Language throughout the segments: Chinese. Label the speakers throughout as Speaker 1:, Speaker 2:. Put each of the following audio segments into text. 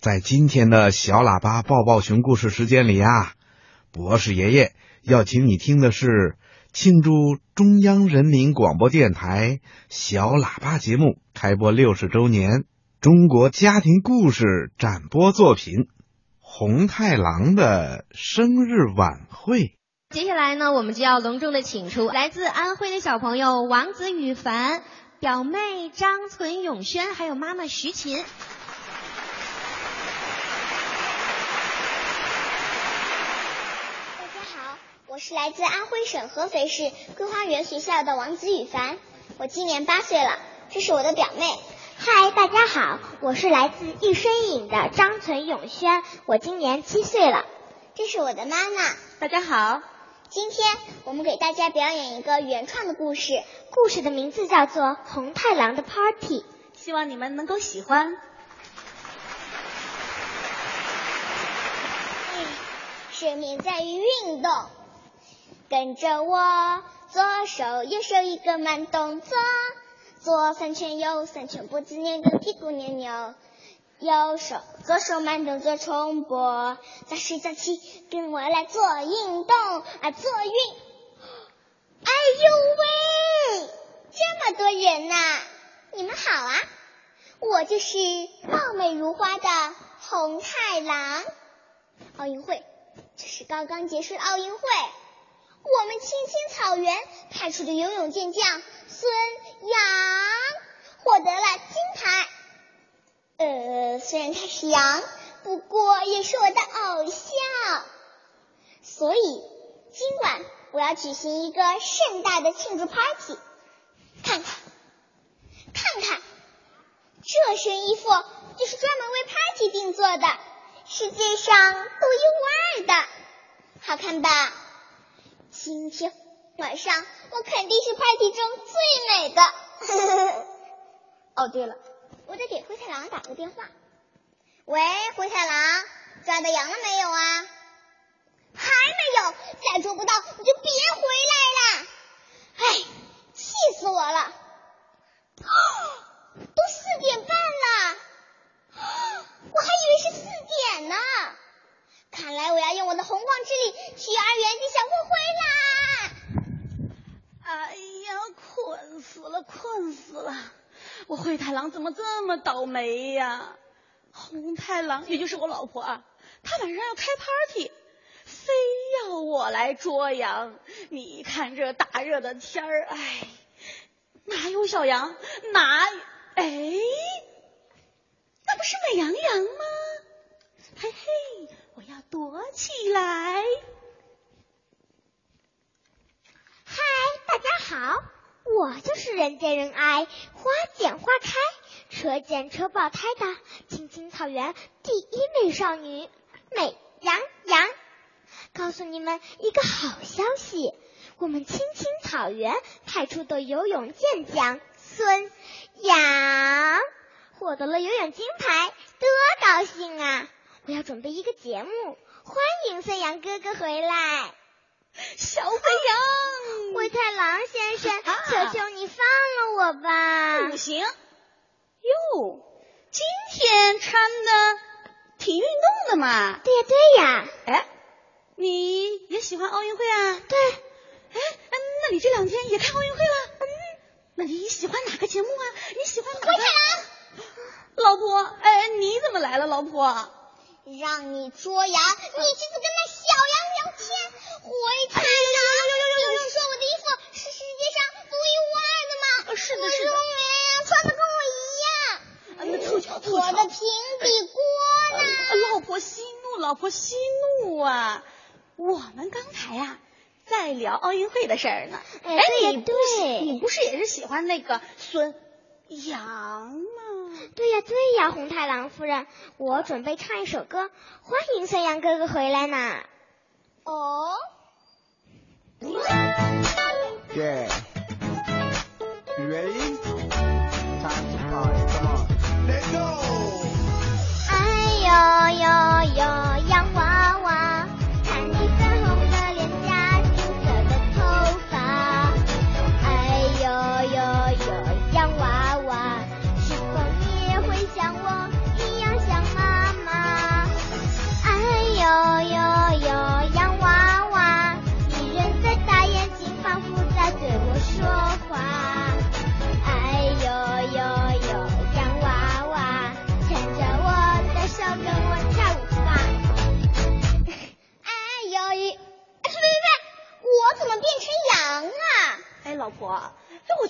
Speaker 1: 在今天的小喇叭抱抱熊故事时间里啊，博士爷爷要请你听的是庆祝中央人民广播电台小喇叭节目开播六十周年中国家庭故事展播作品《红太狼的生日晚会》。
Speaker 2: 接下来呢，我们就要隆重的请出来自安徽的小朋友王子羽凡、表妹张存永轩，还有妈妈徐琴。
Speaker 3: 我是来自安徽省合肥市桂花园学校的王子雨凡，我今年八岁了，这是我的表妹。
Speaker 4: 嗨，大家好，我是来自一身影的张存永轩，我今年七岁了，
Speaker 3: 这是我的妈妈。
Speaker 5: 大家好，
Speaker 3: 今天我们给大家表演一个原创的故事，
Speaker 4: 故事的名字叫做《红太狼的 Party》，
Speaker 5: 希望你们能够喜欢。
Speaker 3: 生命在于运动。跟着我，左手右手一个慢动作，左三圈右三圈，脖子扭扭，屁股扭扭。右手左手慢动作重播，早睡早起，跟我来做运动啊，做运。哎呦喂，这么多人呐！你们好啊，我就是貌美如花的红太狼。奥运会，这是刚刚结束的奥运会。我们青青草原派出的游泳健将孙杨获得了金牌。呃，虽然他是羊，不过也是我的偶像。所以今晚我要举行一个盛大的庆祝 party。看看，看看，这身衣服就是专门为 party 定做的，世界上独一无二的，好看吧？今天晚上我肯定是派对中最美的。哦，对了，我得给灰太狼打个电话。喂，灰太狼，抓到羊了没有啊？还没有，再捉不到你就别回来了。哎，气死我了！都四点半了，我还以为是四点呢。看来我要用我的洪荒之力去幼儿园接小灰灰
Speaker 5: 啦！哎呀，困死了，困死了！我灰太狼怎么这么倒霉呀？红太狼，也就是我老婆啊，她晚上要开 party，非要我来捉羊。你看这大热的天儿，哎，哪有小羊？哪？哎，那不是美羊羊吗？嘿嘿。我要躲起来！
Speaker 4: 嗨，大家好，我就是人见人爱、花见花开、车见车爆胎的青青草原第一美少女美羊羊。告诉你们一个好消息，我们青青草原派出的游泳健将孙杨获得了游泳金牌，多高兴啊！我要准备一个节目，欢迎孙杨哥哥回来。
Speaker 5: 小飞羊，
Speaker 4: 灰太狼先生，求求你放了我吧！
Speaker 5: 不行。哟，今天穿的挺运动的嘛。
Speaker 4: 对呀对呀。
Speaker 5: 哎，你也喜欢奥运会啊？
Speaker 4: 对。
Speaker 5: 哎，那你这两天也看奥运会了？嗯。那你喜欢哪个节目啊？你喜欢
Speaker 3: 灰太狼。
Speaker 5: 老婆，哎，你怎么来了，老婆？
Speaker 3: 让你捉羊，你这次跟那小羊灰太狼，你不是说我的衣服是世界上独一无二的吗？
Speaker 5: 是的，是的，
Speaker 3: 穿的跟我一样。
Speaker 5: 那凑巧，凑巧，
Speaker 3: 我的平底锅呢？
Speaker 5: 老婆息怒，老婆息怒啊！我们刚才呀在聊奥运会的事儿呢。
Speaker 4: 哎，对，
Speaker 5: 你不是也是喜欢那个孙杨吗？
Speaker 4: 对呀对呀，红太狼夫人，我准备唱一首歌，欢迎孙杨哥哥回来呢。
Speaker 3: 哦。
Speaker 6: Yeah. You ready?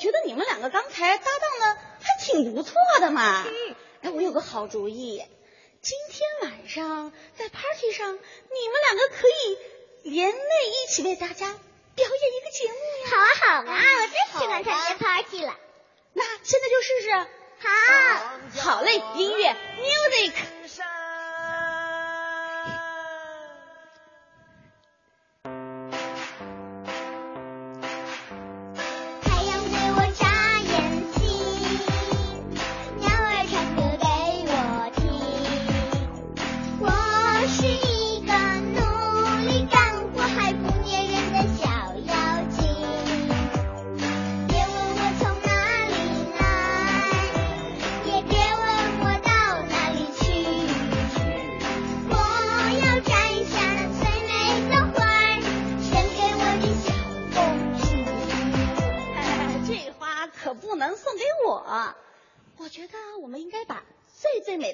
Speaker 5: 觉得你们两个刚才搭档的还挺不错的嘛。嗯。哎，我有个好主意，今天晚上在 party 上，你们两个可以联袂一起为大家表演一个节目呀。
Speaker 4: 好啊，好啊，我最喜欢参加 party 了。
Speaker 5: 那现在就试试。
Speaker 4: 好。
Speaker 5: 好嘞，音乐，music。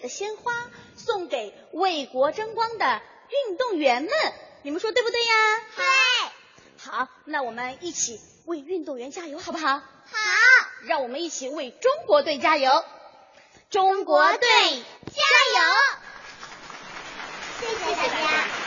Speaker 5: 鲜花送给为国争光的运动员们，你们说对不对呀？
Speaker 4: 对。
Speaker 5: 好，那我们一起为运动员加油，好不好？好。让我们一起为中国队加油！中国队加油！
Speaker 4: 谢谢大家。